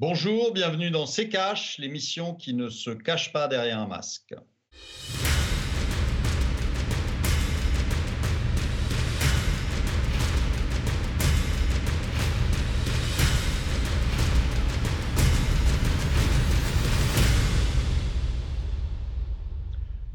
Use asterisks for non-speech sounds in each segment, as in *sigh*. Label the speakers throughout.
Speaker 1: Bonjour, bienvenue dans C'est Cash, l'émission qui ne se cache pas derrière un masque.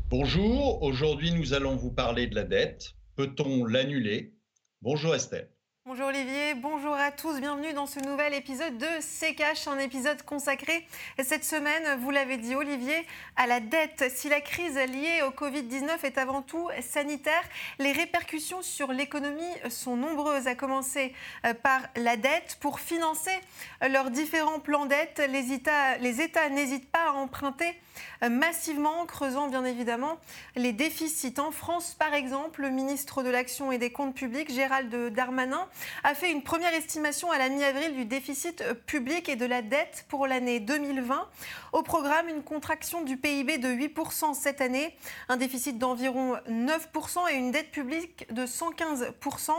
Speaker 1: Bonjour, aujourd'hui nous allons vous parler de la dette. Peut-on l'annuler? Bonjour Estelle.
Speaker 2: Bonjour Olivier, bonjour à tous, bienvenue dans ce nouvel épisode de C'est Cash, un épisode consacré cette semaine, vous l'avez dit Olivier, à la dette. Si la crise liée au Covid-19 est avant tout sanitaire, les répercussions sur l'économie sont nombreuses, à commencer euh, par la dette. Pour financer leurs différents plans d'aide, les États, les États n'hésitent pas à emprunter euh, massivement, creusant bien évidemment les déficits. En France, par exemple, le ministre de l'Action et des Comptes publics, Gérald Darmanin, a fait une première estimation à la mi-avril du déficit public et de la dette pour l'année 2020. Au programme, une contraction du PIB de 8% cette année, un déficit d'environ 9% et une dette publique de 115%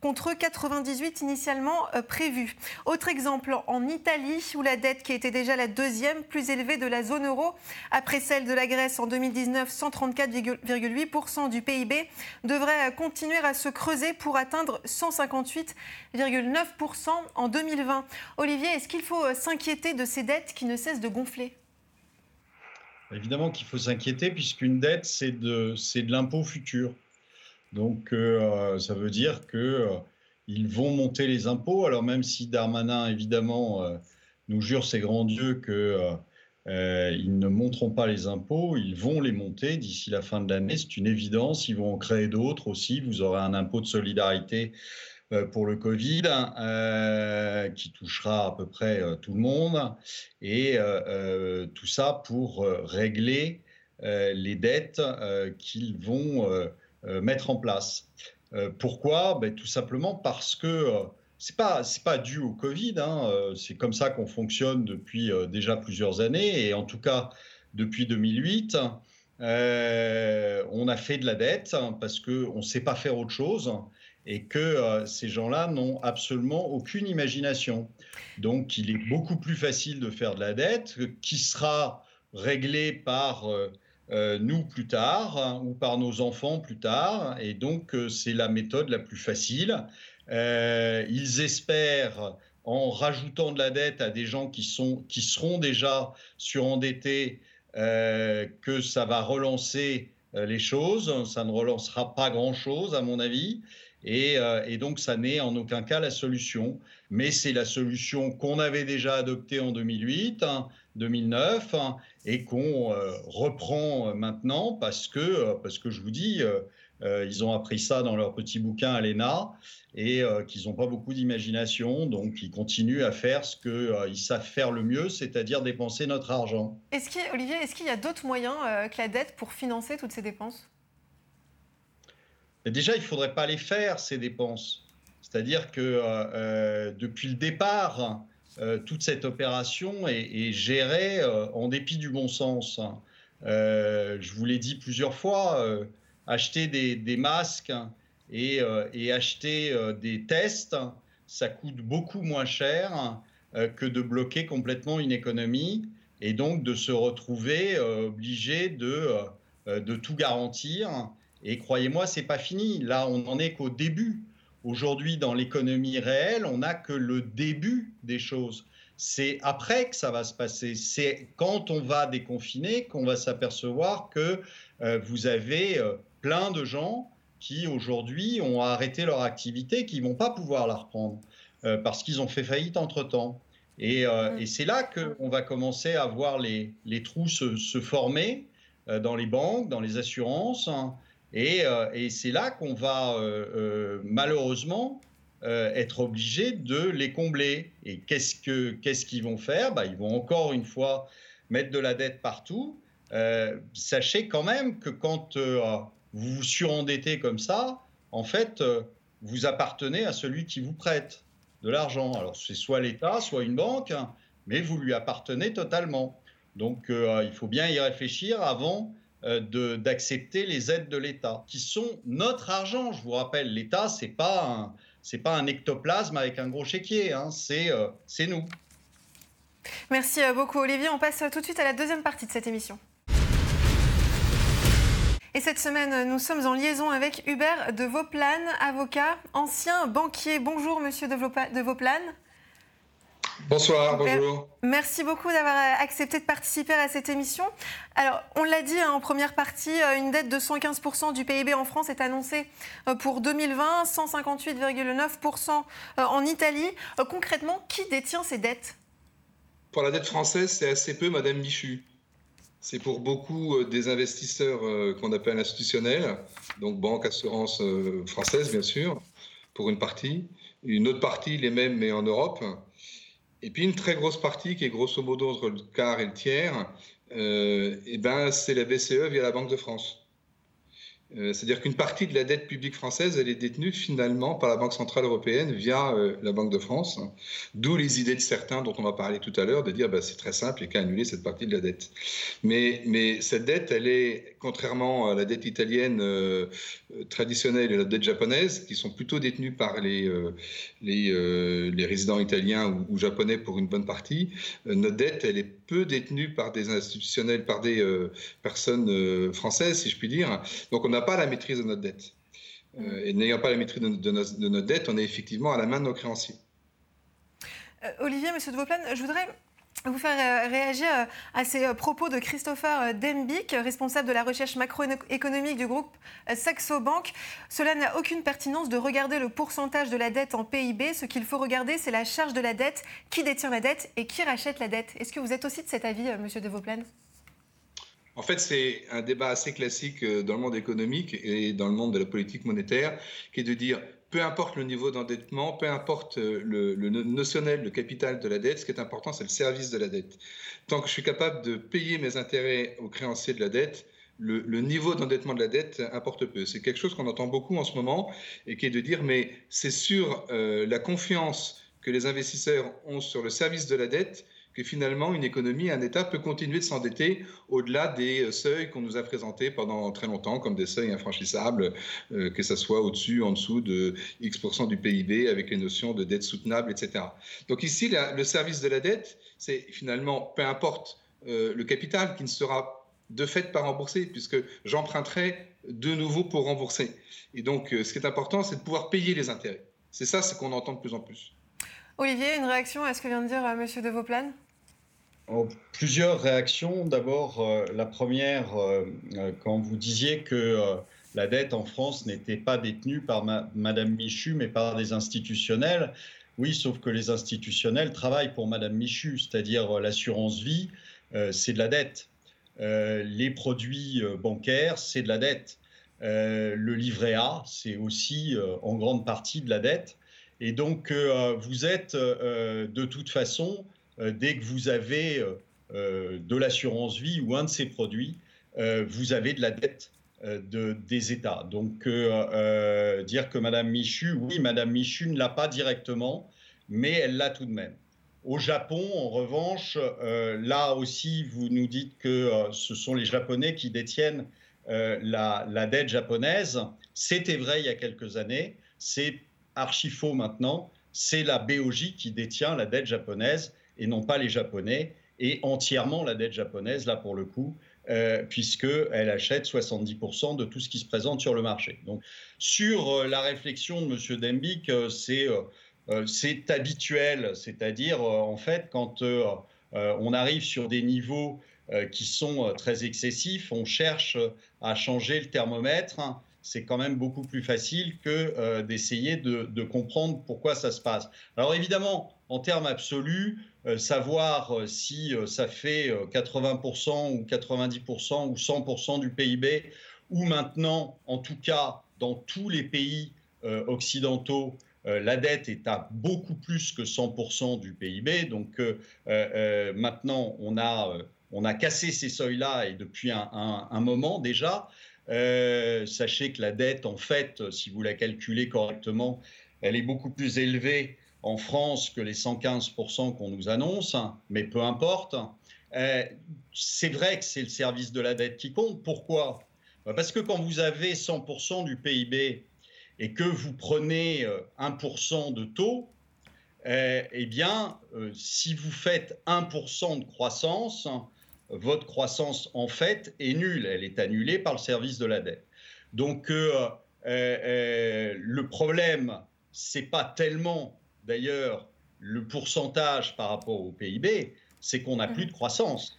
Speaker 2: contre 98 initialement euh, prévu. Autre exemple, en Italie, où la dette qui était déjà la deuxième plus élevée de la zone euro, après celle de la Grèce en 2019, 134,8% du PIB, devrait continuer à se creuser pour atteindre 158,9% en 2020. Olivier, est-ce qu'il faut s'inquiéter de ces dettes qui ne cessent de gonfler?
Speaker 1: Évidemment qu'il faut s'inquiéter puisqu'une dette, c'est de, l'impôt futur. Donc euh, ça veut dire qu'ils euh, vont monter les impôts. Alors même si Darmanin, évidemment, euh, nous jure ses grands dieux que euh, ils ne monteront pas les impôts, ils vont les monter d'ici la fin de l'année, c'est une évidence. Ils vont en créer d'autres aussi. Vous aurez un impôt de solidarité euh, pour le Covid euh, qui touchera à peu près tout le monde. Et tout ça pour régler les dettes qu'ils vont mettre en place. pourquoi? Ben, Tout simplement parce que c'est pas pas dû au Covid. Hein, euh, c'est comme ça qu'on fonctionne depuis euh, déjà plusieurs années et en tout cas depuis 2008. Euh, on a fait de la dette parce qu'on ne sait pas faire autre chose et que ces gens-là n'ont absolument aucune imagination. Donc il est beaucoup plus facile de faire de la dette qui sera réglée par nous plus tard hein, ou par nos enfants plus tard. Et donc c'est la méthode la plus facile. Euh, ils espèrent, en rajoutant de la dette à des gens qui, sont, qui seront déjà surendettés, euh, que ça va relancer euh, les choses. Ça ne relancera pas grand-chose, à mon avis. Et, donc, ça n'est en aucun cas la solution. Mais c'est la solution qu'on avait déjà adoptée en 2008, 2009, hein, et qu'on reprend maintenant parce que, parce que je vous dis, ils ont appris ça dans leur petit bouquin à l'ENA et euh, qu'ils n'ont pas beaucoup d'imagination, donc ils continuent à faire ce qu'ils euh, savent faire le mieux, c'est-à-dire dépenser notre argent.
Speaker 2: Est-ce qu'il, Olivier, est-ce qu'il y a d'autres moyens euh, que la dette pour financer toutes ces dépenses?
Speaker 1: Déjà, il ne faudrait pas les faire, ces dépenses. C'est-à-dire que depuis le départ, toute cette opération est, gérée en dépit du bon sens. je vous l'ai dit plusieurs fois, acheter des, masques euh, et, acheter euh, des tests, ça coûte beaucoup moins cher euh, que de bloquer complètement une économie et donc de se retrouver obligé de, de tout garantir. Et croyez-moi, c'est pas fini. Là, on n'en est qu'au début. Aujourd'hui, dans l'économie réelle, on n'a que le début des choses. C'est après que ça va se passer. C'est quand on va déconfiner qu'on va s'apercevoir que vous avez plein de gens qui aujourd'hui ont arrêté leur activité, qui vont pas pouvoir la reprendre euh, parce qu'ils ont fait faillite entre-temps. Et, euh, et c'est là qu'on va commencer à voir les, les trous se, se former euh, dans les banques, dans les assurances. Hein. Et, et c'est là qu'on va malheureusement être obligé de les combler. Et qu'est-ce qu'ils vont faire? Bah, Ils vont encore une fois mettre de la dette partout. sachez quand même que quand vous vous surendettez comme ça, en fait, euh, vous appartenez à celui qui vous prête de l'argent. Alors c'est soit l'État, soit une banque, hein, mais vous lui appartenez totalement. Donc euh, il faut bien y réfléchir avant euh, d'accepter les aides de l'État, qui sont notre argent. Je vous rappelle, l'État, c'est pas c'est pas un ectoplasme avec un gros chéquier, hein, c'est nous.
Speaker 2: Merci beaucoup Olivier. On passe tout de suite à la deuxième partie de cette émission. Et cette semaine, nous sommes en liaison avec Hubert de Vauplane, avocat, ancien banquier. Bonjour monsieur de Vauplane.
Speaker 3: Bonsoir, bonjour.
Speaker 2: Merci beaucoup d'avoir accepté de participer à cette émission. Alors, on l'a dit hein, en première partie, euh, une dette de 115% du PIB en France est annoncée euh, pour 2020, 158,9% euh, en Italie. Concrètement, qui détient ces dettes?
Speaker 3: Pour la dette française, c'est assez peu, Madame Michu. C'est pour beaucoup des investisseurs qu'on appelle institutionnels, donc banque, assurance française, bien sûr, pour une partie. Une autre partie, les mêmes, mais en Europe. Et puis une très grosse partie, qui est grosso modo entre le quart et le tiers, euh, eh ben, c'est la BCE via la Banque de France. Euh, c'est-à-dire qu'une partie de la dette publique française, elle est détenue finalement par la Banque Centrale Européenne via euh, la Banque de France. D'où les idées de certains dont on va parler tout à l'heure de dire bah, c'est très simple, il n'y a qu'à annuler cette partie de la dette. Mais, cette dette, elle est, contrairement à la dette italienne euh, traditionnelle et la dette japonaise, qui sont plutôt détenues par les, résidents italiens ou, ou, japonais pour une bonne partie, notre dette, elle est peu détenue par des institutionnels, par des personnes françaises, si je puis dire. Donc on n'a pas la maîtrise de notre dette. Euh, et n'ayant pas la maîtrise de, notre dette, on est effectivement à la main de nos créanciers.
Speaker 2: Euh, Olivier, Monsieur de Vauplane, je voudrais vous faire euh, réagir à ces propos de Christopher Dembic, responsable de la recherche macroéconomique du groupe Saxo Bank. Cela n'a aucune pertinence de regarder le pourcentage de la dette en PIB. Ce qu'il faut regarder, c'est la charge de la dette, qui détient la dette et qui rachète la dette. Est-ce que vous êtes aussi de cet avis, Monsieur de Vauplane
Speaker 3: en fait, c'est un débat assez classique euh, dans le monde économique et dans le monde de la politique monétaire, qui est de dire, peu importe le niveau d'endettement, peu importe euh, le, notionnel, le capital de la dette, ce qui est important, c'est le service de la dette. Tant que je suis capable de payer mes intérêts aux créanciers de la dette, le, niveau d'endettement de la dette importe peu. C'est quelque chose qu'on entend beaucoup en ce moment et qui est de dire, mais c'est sur euh, la confiance que les investisseurs ont sur le service de la dette que finalement une économie, un État peut continuer de s'endetter au-delà des euh, seuils qu'on nous a présentés pendant très longtemps comme des seuils infranchissables, euh, que ce soit au-dessus, en dessous de X% du PIB avec les notions de dette soutenable, etc. Donc ici, le service de la dette, c'est finalement, peu importe euh, le capital qui ne sera de fait pas remboursé, puisque j'emprunterai de nouveau pour rembourser. Et donc, ce qui est important, c'est de pouvoir payer les intérêts. C'est ça, ce qu'on entend de plus en plus.
Speaker 2: Olivier, une réaction à ce que vient de dire M. De Vauplane
Speaker 1: Plusieurs réactions. D'abord, euh, la première, euh, euh, quand vous disiez que la dette en France n'était pas détenue par Madame Michu, mais par des institutionnels. Oui, sauf que les institutionnels travaillent pour Madame Michu, c'est-à-dire l'assurance vie, c'est de la dette. les produits bancaires, c'est de la dette. le livret A, c'est aussi en grande partie de la dette. Et donc, vous êtes de toute façon dès que vous avez euh, euh, de l'assurance vie ou un de ces produits, vous avez de la dette de, des États. Donc, dire que Madame Michu, oui, Madame Michu ne l'a pas directement, mais elle l'a tout de même. Au Japon, en revanche, là aussi, vous nous dites que ce sont les Japonais qui détiennent la, la, dette japonaise. C'était vrai il y a quelques années, c'est archi faux maintenant. C'est la BOJ qui détient la dette japonaise et non pas les Japonais, et entièrement la dette japonaise, là pour le coup, euh, puisqu'elle achète 70% de tout ce qui se présente sur le marché. Donc, sur euh, la réflexion de M. Dembik, euh, c'est habituel, c'est-à-dire, en fait, quand on arrive sur des niveaux qui sont très excessifs, on cherche à changer le thermomètre. c'est quand même beaucoup plus facile que d'essayer de, de, comprendre pourquoi ça se passe. Alors évidemment, en termes absolus, euh, savoir euh, si euh, ça fait 80% ou 90% ou 100% du PIB, ou maintenant, en tout cas, dans tous les pays occidentaux, la dette est à beaucoup plus que 100% du PIB. Donc maintenant, on a, on a cassé ces seuils-là et depuis un, un moment déjà. sachez que la dette, en fait, si vous la calculez correctement, elle est beaucoup plus élevée en France que les 115% qu'on nous annonce, mais peu importe. Euh, c'est vrai que c'est le service de la dette qui compte. Pourquoi? Bah, Parce que quand vous avez 100% du PIB et que vous prenez 1% euh, de taux, eh bien, si vous faites 1% de croissance, votre croissance, en fait, est nulle. Elle est annulée par le service de la dette. Donc, le problème, c'est pas tellement, d'ailleurs, le pourcentage par rapport au PIB, c'est qu'on n'a plus de croissance.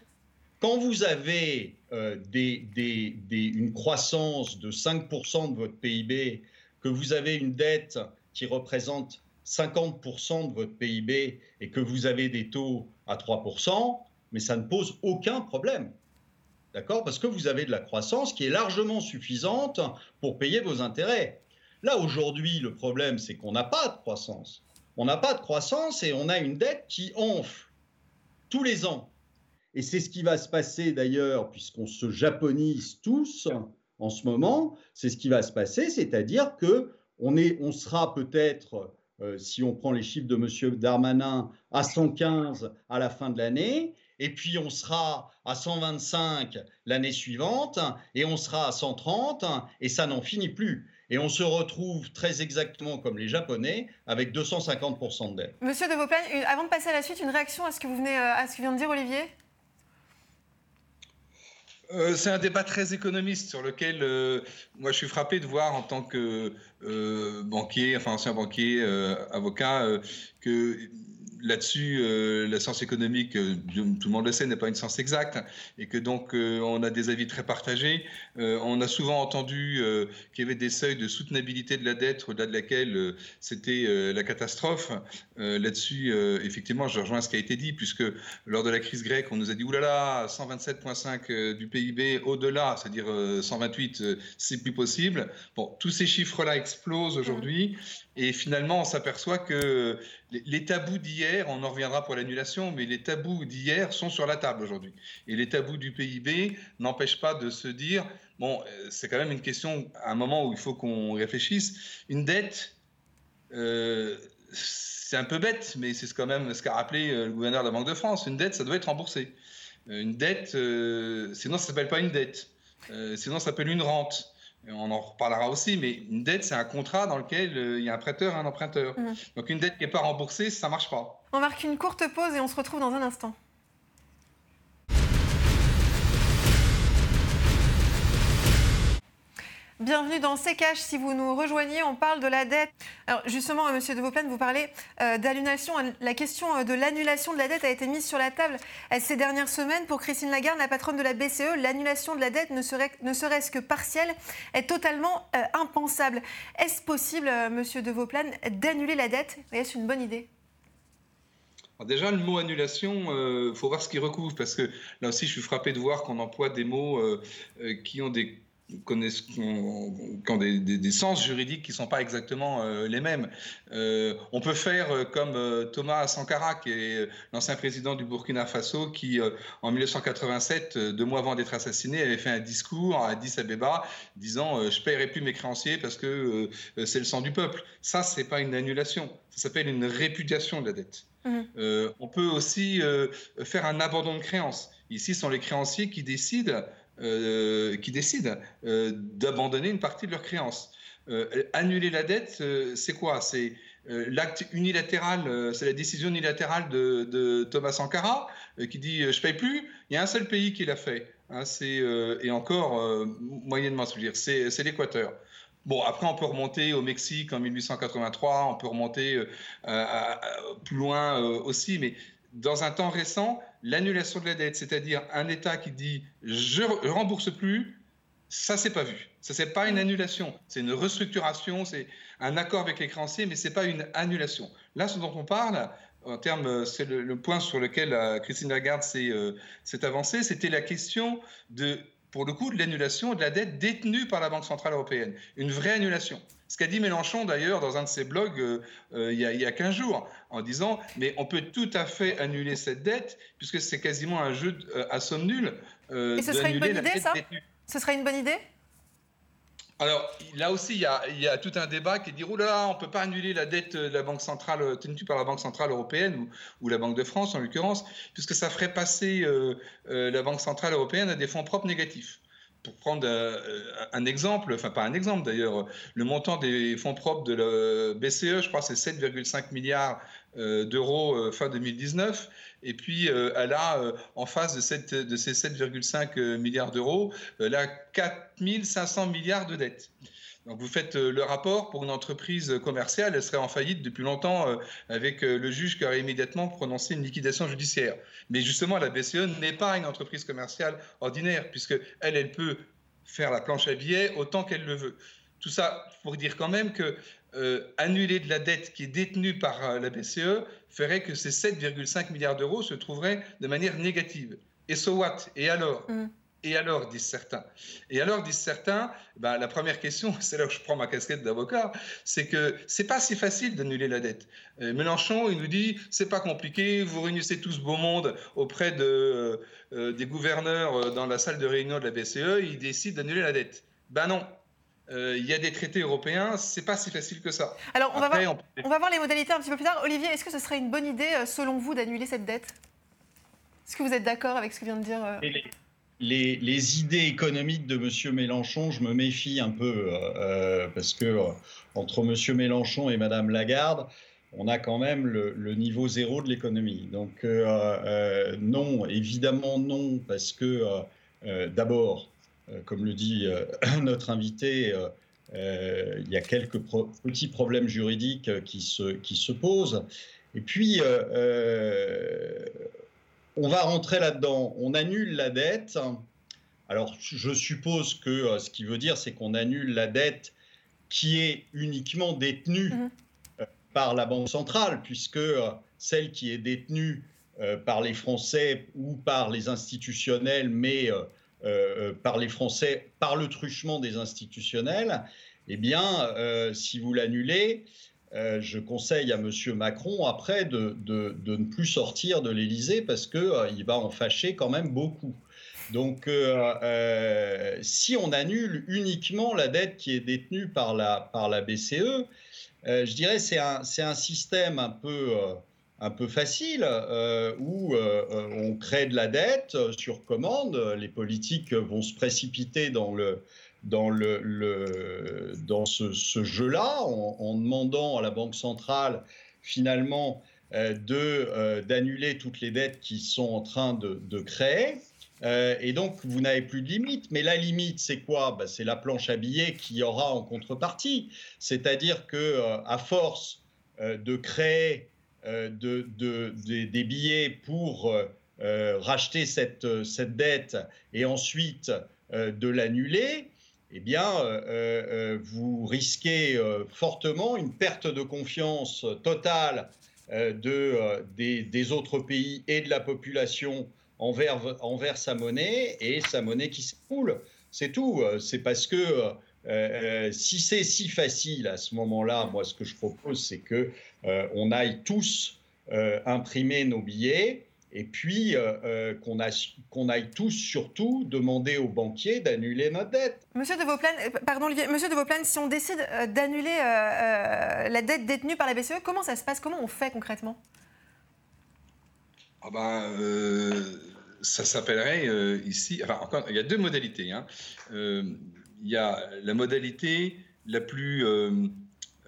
Speaker 1: Quand vous avez euh, une croissance de 5% de votre PIB, que vous avez une dette qui représente 50% de votre PIB et que vous avez des taux à 3%, mais ça ne pose aucun problème. D'accord? Parce que vous avez de la croissance qui est largement suffisante pour payer vos intérêts. Là, aujourd'hui, le problème, c'est qu'on n'a pas de croissance. On n'a pas de croissance et on a une dette qui enfle tous les ans. Et c'est ce qui va se passer d'ailleurs, puisqu'on se japonise tous en ce moment, c'est ce qui va se passer, c'est-à-dire que on, est, on sera peut-être, euh, si on prend les chiffres de M. Darmanin, à 115 à la fin de l'année, et puis on sera à 125 l'année suivante, et on sera à 130, et ça n'en finit plus. Et on se retrouve très exactement comme les Japonais, avec 250% de dette.
Speaker 2: Monsieur de Vauplaine, avant de passer à la suite, une réaction à ce que vous venez, euh, à ce que vient de dire Olivier?
Speaker 3: Euh, c'est un débat très économiste sur lequel euh, moi je suis frappé de voir en tant que banquier, enfin ancien banquier, avocat, que là-dessus, euh, la science économique, euh, tout le monde le sait, n'est pas une science exacte, et que donc euh, on a des avis très partagés. on a souvent entendu qu'il y avait des seuils de soutenabilité de la dette, au-delà de laquelle c'était la catastrophe. là-dessus, effectivement, je rejoins ce qui a été dit, puisque lors de la crise grecque, on nous a dit oulala, 127,5 du PIB, au-delà, c'est-à-dire 128, c'est plus possible. Bon, tous ces chiffres-là explosent aujourd'hui. Et finalement, on s'aperçoit que les tabous d'hier, on en reviendra pour l'annulation, mais les tabous d'hier sont sur la table aujourd'hui. Et les tabous du PIB n'empêchent pas de se dire, bon, euh, c'est quand même une question, à un moment où il faut qu'on réfléchisse. Une dette, euh, c'est un peu bête, mais c'est quand même ce qu'a rappelé euh, le gouverneur de la Banque de France. Une dette, ça doit être remboursé. Une dette, sinon ça s'appelle pas une dette. sinon ça s'appelle une rente on en reparlera aussi, mais une dette, c'est un contrat dans lequel euh, il y a un prêteur et un emprunteur. Mmh. Donc une dette qui n'est pas remboursée, ça ne marche pas.
Speaker 2: On marque une courte pause et on se retrouve dans un instant. Bienvenue dans C'est Si vous nous rejoignez, on parle de la dette. Alors justement, Monsieur de Vauplaine, vous parlez euh, d'annulation. La question euh, de l'annulation de la dette a été mise sur la table euh, ces dernières semaines. Pour Christine Lagarde, la patronne de la BCE, l'annulation de la dette, ne, serait, ne serait-ce que partielle, est totalement impensable. Est-ce possible, Monsieur de Vauplaine, d'annuler la dette? Est-ce une bonne idée
Speaker 3: déjà, le mot annulation, il faut voir ce qu'il recouvre, parce que là aussi, je suis frappé de voir qu'on emploie des mots qui ont des connaissent, qui ont des, sens juridiques qui ne sont pas exactement euh, les mêmes. Euh, on peut faire euh, comme Thomas Sankara, qui est l'ancien président du Burkina Faso, qui en 1987, deux mois avant d'être assassiné, avait fait un discours à Addis Abeba disant Je ne paierai plus mes créanciers parce que c'est le sang du peuple. Ça, ce n'est pas une annulation, ça s'appelle une répudiation de la dette. Mmh. on peut aussi faire un abandon de créance. Ici, ce sont les créanciers qui décident euh, qui décident euh, d'abandonner une partie de leurs créances. Euh, annuler la dette, c'est quoi? C'est l'acte unilatéral, c'est la décision unilatérale de, Thomas Sankara qui dit je paye plus. Il y a un seul pays qui l'a fait. Hein, et encore moyennement, dire, c'est l'Équateur. Bon, après, on peut remonter au Mexique en 1883, on peut remonter plus loin aussi, mais dans un temps récent, l'annulation de la dette, c'est-à-dire un État qui dit je rembourse plus, ça c'est pas vu. Ça c'est pas une annulation, c'est une restructuration, c'est un accord avec les créanciers, mais c'est pas une annulation. Là, ce dont on parle, en termes, c'est le, point sur lequel euh, Christine Lagarde euh, s'est avancée, c'était la question de pour le coup, de l'annulation de la dette détenue par la Banque Centrale Européenne. Une vraie annulation. Ce qu'a dit Mélenchon d'ailleurs dans un de ses blogs euh, euh, il, y a, il, y a, 15 jours, en disant Mais on peut tout à fait annuler cette dette, puisque c'est quasiment un jeu euh, à somme nulle.
Speaker 2: Et ce serait une bonne idée, ça Ce serait une bonne idée?
Speaker 3: Alors là aussi, il y, a, tout un débat qui dit oh là, là on ne peut pas annuler la dette de la Banque centrale tenue par la Banque centrale européenne ou, la Banque de France en l'occurrence, puisque ça ferait passer euh, euh, la Banque centrale européenne à des fonds propres négatifs. Pour prendre euh, un exemple, enfin pas un exemple d'ailleurs, le montant des fonds propres de la BCE, je crois, c'est 7,5 milliards d'euros fin 2019. Et puis, elle a, en face de, ces 7,5 milliards d'euros, là, 4 500 milliards de dettes. Donc vous faites le rapport pour une entreprise commerciale, elle serait en faillite depuis longtemps avec le juge qui aurait immédiatement prononcé une liquidation judiciaire. Mais justement, la BCE n'est pas une entreprise commerciale ordinaire, puisque elle, elle peut faire la planche à billets autant qu'elle le veut. Tout ça pour dire quand même que euh, annuler de la dette qui est détenue par euh, la BCE ferait que ces 7,5 milliards d'euros se trouveraient de manière négative. Et so what? Et alors? Mm. Et alors, disent certains. Et alors, disent certains, ben, la première question, *laughs* c'est là où je prends ma casquette d'avocat, c'est que c'est pas si facile d'annuler la dette. Euh, Mélenchon, il nous dit, c'est pas compliqué, vous réunissez tout ce beau monde auprès de, des gouverneurs dans la salle de réunion de la BCE, ils décident d'annuler la dette. Ben non, euh, il y a des traités européens, c'est pas si facile que ça.
Speaker 2: Alors, on, va voir, on... va voir, les modalités un petit peu plus tard. Olivier, est-ce que ce serait une bonne idée, euh, selon vous, d'annuler cette dette? Est-ce que vous êtes d'accord avec ce que vient de dire euh,
Speaker 1: les, les, idées économiques de M. Mélenchon, je me méfie un peu, parce que entre M. Mélenchon et Mme Lagarde, on a quand même le, le niveau zéro de l'économie. Donc, non, évidemment non, parce que d'abord, euh, comme le dit euh, *clears throat* notre invité, euh, il y a quelques petits problèmes juridiques qui se, qui se posent. Et puis, on va rentrer là-dedans. On annule la dette. Alors, je suppose que ce qui veut dire, c'est qu'on annule la dette qui est uniquement détenue mmh. par la Banque centrale, puisque celle qui est détenue par les Français ou par les institutionnels, mais euh, par les Français par le truchement des institutionnels, eh bien, euh, si vous l'annulez, euh, je conseille à M. Macron après de, ne plus sortir de l'Élysée parce qu'il va en fâcher quand même beaucoup. Donc, si on annule uniquement la dette qui est détenue par la, par la BCE, je dirais c'est un, un système un peu un peu facile euh, où euh, on crée de la dette sur commande. Les politiques vont se précipiter dans le dans le, dans ce, jeu-là en, demandant à la banque centrale finalement euh, de d'annuler toutes les dettes qui sont en train de, de créer. et donc, vous n'avez plus de limite. Mais la limite, c'est quoi? Bah, C'est la planche à billets qui aura en contrepartie. C'est-à-dire que à force de créer euh, de, des billets pour euh, euh, racheter cette, cette, dette et ensuite de l'annuler, eh bien, vous risquez fortement une perte de confiance totale de, des, autres pays et de la population envers, envers sa monnaie et sa monnaie qui s'écoule. C'est tout. C'est parce que si c'est si facile à ce moment-là, moi, ce que je propose, c'est que on aille tous euh, imprimer nos billets et puis qu'on aille tous surtout demander aux banquiers d'annuler notre dette.
Speaker 2: Monsieur de Vauplaine, pardon Monsieur de Vauplaine, si on décide d'annuler la dette détenue par la BCE, comment ça se passe? Comment on fait concrètement?
Speaker 3: Ah ben, ça s'appellerait ici. Enfin, encore, il y a deux modalités. Hein il y a la modalité la plus, euh,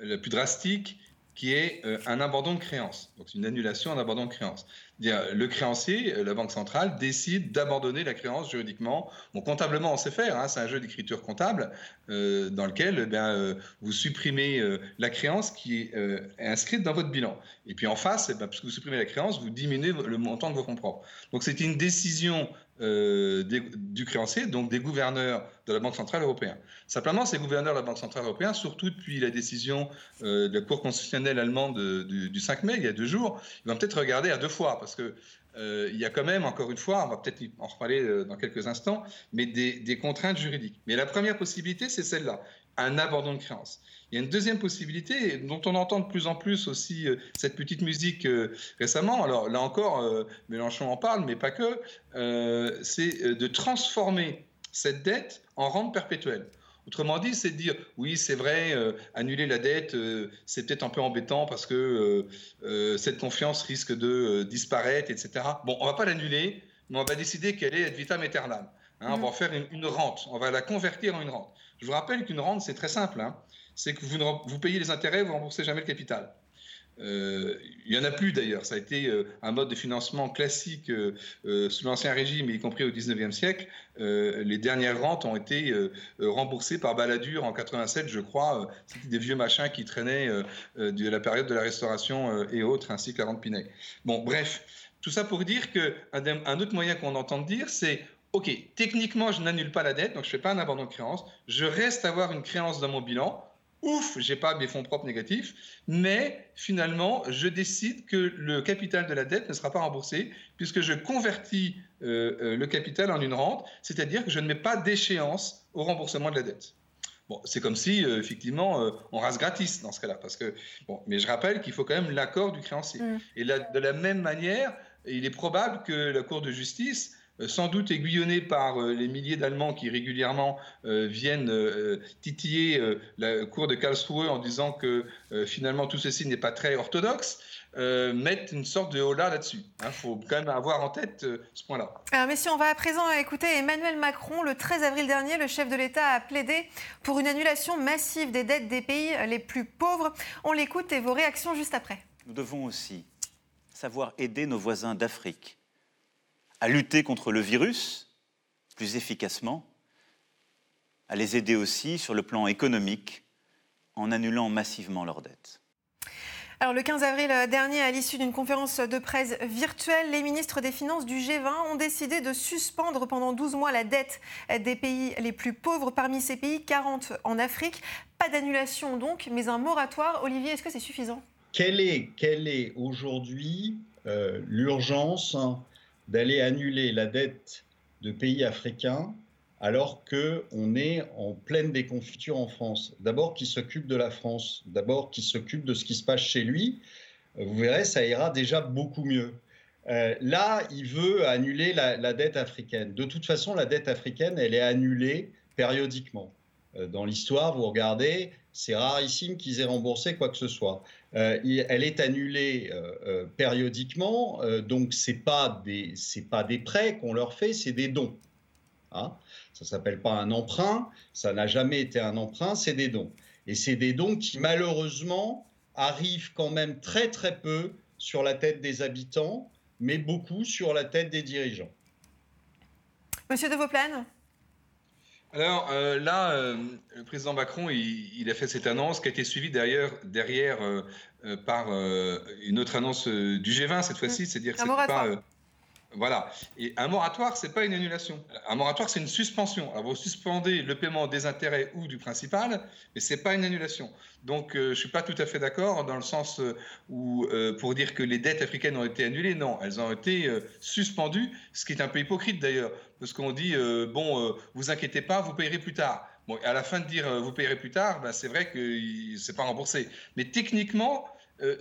Speaker 3: la plus drastique qui est euh, un abandon de créance. Donc, une annulation, un abandon de créance. Le créancier, euh, la Banque centrale, décide d'abandonner la créance juridiquement. Bon, comptablement, on sait faire, hein, c'est un jeu d'écriture comptable dans lequel eh vous supprimez la créance qui est inscrite dans votre bilan. Et puis en face, eh puisque vous supprimez la créance, vous diminuez le montant de vos fonds propres. Donc c'est une décision euh, du créancier, donc des gouverneurs de la Banque Centrale Européenne. Simplement, ces gouverneurs de la Banque Centrale Européenne, surtout depuis la décision euh, de la Cour constitutionnelle allemande du, 5 mai, il y a deux jours, ils vont peut-être regarder à deux fois, parce que euh, il y a quand même, encore une fois, on va peut-être en reparler dans quelques instants, mais des, des contraintes juridiques. Mais la première possibilité, c'est celle-là, un abandon de créance. Il y a une deuxième possibilité dont on entend de plus en plus aussi euh, cette petite musique euh, récemment. Alors là encore, euh, Mélenchon en parle, mais pas que. c'est de transformer cette dette en rente perpétuelle. Autrement dit, c'est de dire oui, c'est vrai, annuler la dette, c'est peut-être un peu embêtant parce que cette confiance risque de disparaître, etc. Bon, on va pas l'annuler, mais on va décider qu'elle est ad vitam aeternam. Hein, On va en faire une, rente, on va la convertir en une rente. Je vous rappelle qu'une rente, c'est très simple. Hein c'est que vous, payez les intérêts, vous ne remboursez jamais le capital. il n'y en a plus d'ailleurs. Ça a été un mode de financement classique sous l'Ancien Régime, y compris au 19e siècle. les dernières rentes ont été remboursées par Balladur en 87, je crois. C'était des vieux machins qui traînaient de la période de la Restauration et autres, ainsi que la rente Pinet. Bon, bref, tout ça pour dire qu'un un autre moyen qu'on entend dire, c'est OK, techniquement, je n'annule pas la dette, donc je ne fais pas un abandon de créance. Je reste à avoir une créance dans mon bilan. Ouf, j'ai pas mes fonds propres négatifs, mais finalement, je décide que le capital de la dette ne sera pas remboursé puisque je convertis euh, euh, le capital en une rente, c'est-à-dire que je ne mets pas d'échéance au remboursement de la dette. Bon, c'est comme si, euh, effectivement, on rase gratis dans ce cas-là. Parce que, bon, mais je rappelle qu'il faut quand même l'accord du créancier. Mmh. Et de la même manière, il est probable que la Cour de justice sans doute aiguillonné par euh, les milliers d'Allemands qui régulièrement euh, viennent titiller la cour de Karlsruhe en disant que finalement tout ceci n'est pas très orthodoxe, mettent une sorte de holà là-dessus. Il hein. faut quand même avoir en tête ce point-là.
Speaker 2: Alors, messieurs, on va à présent écouter Emmanuel Macron. Le 13 avril dernier, le chef de l'État a plaidé pour une annulation massive des dettes des pays les plus pauvres. On l'écoute et vos réactions juste après.
Speaker 4: Nous devons aussi savoir aider nos voisins d'Afrique à lutter contre le virus plus efficacement, à les aider aussi sur le plan économique en annulant massivement leurs dettes.
Speaker 2: Alors, le 15 avril dernier, à l'issue d'une conférence de presse virtuelle, les ministres des Finances du G20 ont décidé de suspendre pendant 12 mois la dette des pays les plus pauvres. Parmi ces pays, 40 en Afrique. Pas d'annulation donc, mais un moratoire. Olivier, est-ce que c'est suffisant?
Speaker 1: Quelle est, quelle est aujourd'hui euh, l'urgence d'aller annuler la dette de pays africains alors qu'on est en pleine déconfiture en France. D'abord, qui s'occupe de la France, d'abord, qui s'occupe de ce qui se passe chez lui. Vous verrez, ça ira déjà beaucoup mieux. Euh, là, il veut annuler la, dette africaine. De toute façon, la dette africaine, elle est annulée périodiquement. Euh, dans l'histoire, vous regardez, c'est rarissime qu'ils aient remboursé quoi que ce soit. Euh, elle est annulée euh, euh, périodiquement, donc ce n'est pas, des, pas des prêts qu'on leur fait, c'est des dons. Hein? Ça ne s'appelle pas un emprunt, ça n'a jamais été un emprunt, c'est des dons. Et c'est des dons qui malheureusement arrivent quand même très très peu sur la tête des habitants, mais beaucoup sur la tête des dirigeants.
Speaker 2: Monsieur de Vauplane
Speaker 3: alors euh, là, euh, le président Macron, il, a fait cette annonce qui a été suivie derrière, derrière euh, par une autre annonce du G20 cette fois-ci, c'est-à-dire que c'est pas voilà. Et un moratoire, c'est pas une annulation. Un moratoire, c'est une suspension. Alors, vous suspendez le paiement des intérêts ou du principal, mais c'est pas une annulation. Donc, je je suis pas tout à fait d'accord dans le sens où, pour dire que les dettes africaines ont été annulées, non, elles ont été suspendues, ce qui est un peu hypocrite d'ailleurs parce qu'on dit euh, bon, euh, vous inquiétez pas, vous payerez plus tard. Bon, à la fin de dire euh, vous payerez plus tard, ben, c'est vrai que c'est pas remboursé. Mais techniquement,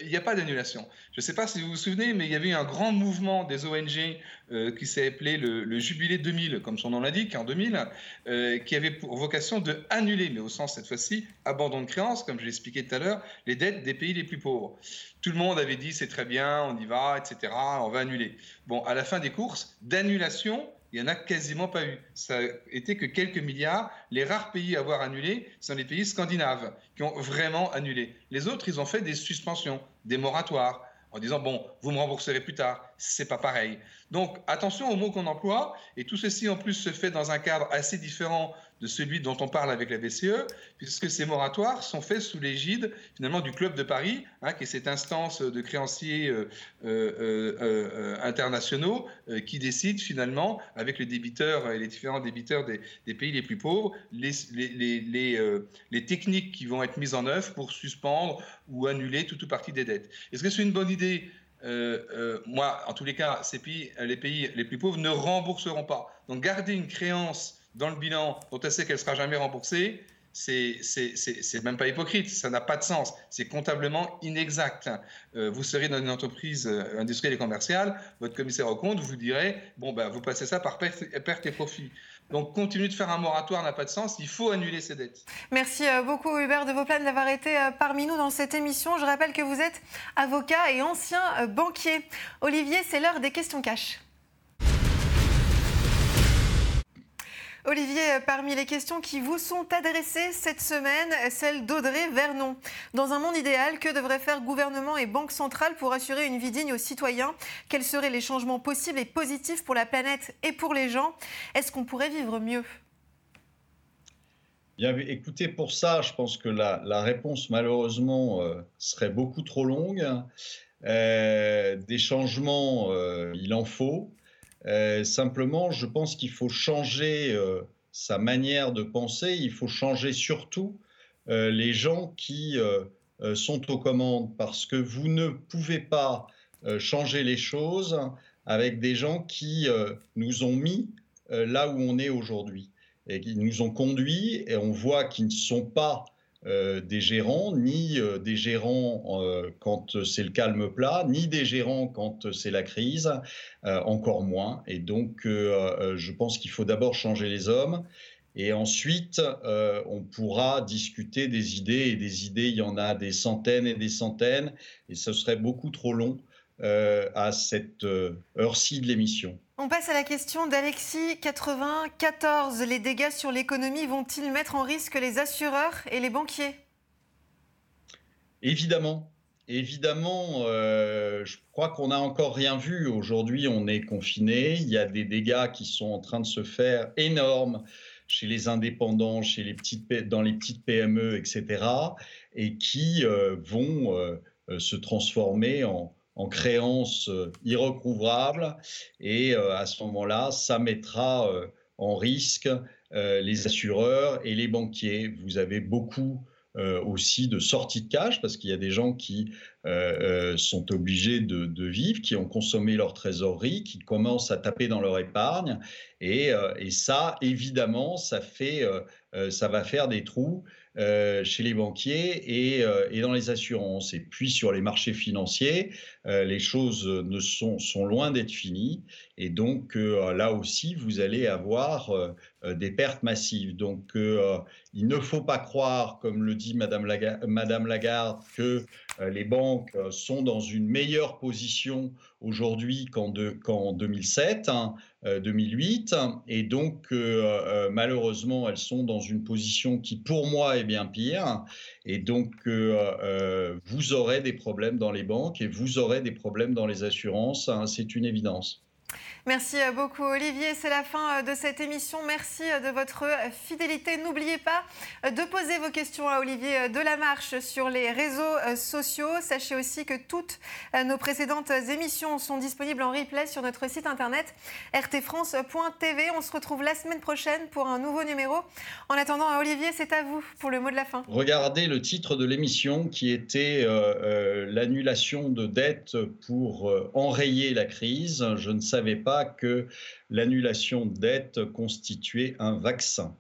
Speaker 3: il n'y a pas d'annulation. Je ne sais pas si vous vous souvenez, mais il y avait eu un grand mouvement des ONG qui s'est appelé le, Jubilé 2000, comme son nom l'indique, en 2000, qui avait pour vocation de annuler, mais au sens cette fois-ci, abandon de créance, comme je l'ai expliqué tout à l'heure, les dettes des pays les plus pauvres. Tout le monde avait dit c'est très bien, on y va, etc., on va annuler. Bon, à la fin des courses, d'annulation, il n'y en a quasiment pas eu. Ça a été que quelques milliards. Les rares pays à avoir annulé sont les pays scandinaves qui ont vraiment annulé. Les autres, ils ont fait des suspensions, des moratoires, en disant bon, vous me rembourserez plus tard. C'est pas pareil. Donc attention aux mots qu'on emploie. Et tout ceci en plus se fait dans un cadre assez différent de celui dont on parle avec la BCE, puisque ces moratoires sont faits sous l'égide finalement du Club de Paris, hein, qui est cette instance de créanciers euh, euh, euh, internationaux qui décide finalement, avec les débiteurs et les différents débiteurs des, pays les plus pauvres, les, les, techniques qui vont être mises en œuvre pour suspendre ou annuler toute ou partie des dettes. Est-ce que c'est une bonne idée? Moi, en tous les cas, ces pays, les pays les plus pauvres ne rembourseront pas. Donc, garder une créance dans le bilan dont elle sait qu'elle ne sera jamais remboursée, c'est même pas hypocrite, ça n'a pas de sens, c'est comptablement inexact. Euh, vous serez dans une entreprise euh, industrielle et commerciale, votre commissaire au compte vous dirait bon ben vous passez ça par perte, et profit. Donc continuer de faire un moratoire n'a pas de sens, il faut annuler ces dettes.
Speaker 2: Merci euh, beaucoup Hubert de Vauplane d'avoir été parmi nous dans cette émission. Je rappelle que vous êtes avocat et ancien banquier. Olivier, c'est l'heure des questions cash. Olivier, parmi les questions qui vous sont adressées cette semaine, celle d'Audrey Vernon. Dans un monde idéal, que devraient faire gouvernement et banque centrale pour assurer une vie digne aux citoyens? Quels seraient les changements possibles et positifs pour la planète et pour les gens? Est-ce qu'on pourrait vivre mieux?
Speaker 1: Bien, écoutez, pour ça, je pense que la, réponse, malheureusement, euh, serait beaucoup trop longue. Euh, des changements, euh, il en faut. Simplement, je pense qu'il faut changer sa manière de penser. Il faut changer surtout les gens qui sont aux commandes, parce que vous ne pouvez pas changer les choses avec des gens qui nous ont mis là où on est aujourd'hui et qui nous ont conduits, et on voit qu'ils ne sont pas euh, des gérants, ni euh, des gérants euh, quand c'est le calme plat, ni des gérants quand c'est la crise, encore moins. Et donc, je pense qu'il faut d'abord changer les hommes. Et ensuite, on pourra discuter des idées. Et des idées, il y en a des centaines et des centaines. Et ce serait beaucoup trop long à cette heure-ci de l'émission.
Speaker 2: On passe à la question d'Alexis 94. Les dégâts sur l'économie vont-ils mettre en risque les assureurs et les banquiers?
Speaker 1: Évidemment. Évidemment, euh, je crois qu'on n'a encore rien vu. Aujourd'hui, on est confiné. Il y a des dégâts qui sont en train de se faire énormes chez les indépendants, chez les petites, dans les petites PME, etc., et qui euh, vont euh, se transformer en, en créance euh, irrecouvrable. Et euh, à ce moment-là, ça mettra euh, en risque les assureurs et les banquiers. Vous avez beaucoup aussi de sorties de cash parce qu'il y a des gens qui sont obligés de, vivre, qui ont consommé leur trésorerie, qui commencent à taper dans leur épargne. Et, et ça, évidemment, ça, fait, ça va faire des trous euh, chez les banquiers euh, et, dans les assurances. Et puis sur les marchés financiers, euh, les choses ne sont, loin d'être finies. Et donc là aussi, vous allez avoir des pertes massives. Donc il ne faut pas croire, comme le dit Madame Lagarde que les banques sont dans une meilleure position aujourd'hui qu'en 2007. 2008. Euh, et donc, euh, euh, malheureusement, elles sont dans une position qui, pour moi, est bien pire. Et donc, vous aurez des problèmes dans les banques et vous aurez des problèmes dans les assurances. Hein, c'est une évidence.
Speaker 2: Merci beaucoup Olivier, c'est la fin euh, de cette émission. Merci euh, de votre euh, fidélité. N'oubliez pas de poser vos questions à Olivier Delamarche sur les réseaux sociaux. Sachez aussi que toutes nos précédentes émissions sont disponibles en replay sur notre site internet rtfrance.tv. On se retrouve la semaine prochaine pour un nouveau numéro. En attendant, Olivier, c'est à vous pour le mot de la fin.
Speaker 1: Regardez le titre de l'émission qui était l'annulation de dettes pour enrayer la crise. Je ne savais que l'annulation de dette constituait un vaccin.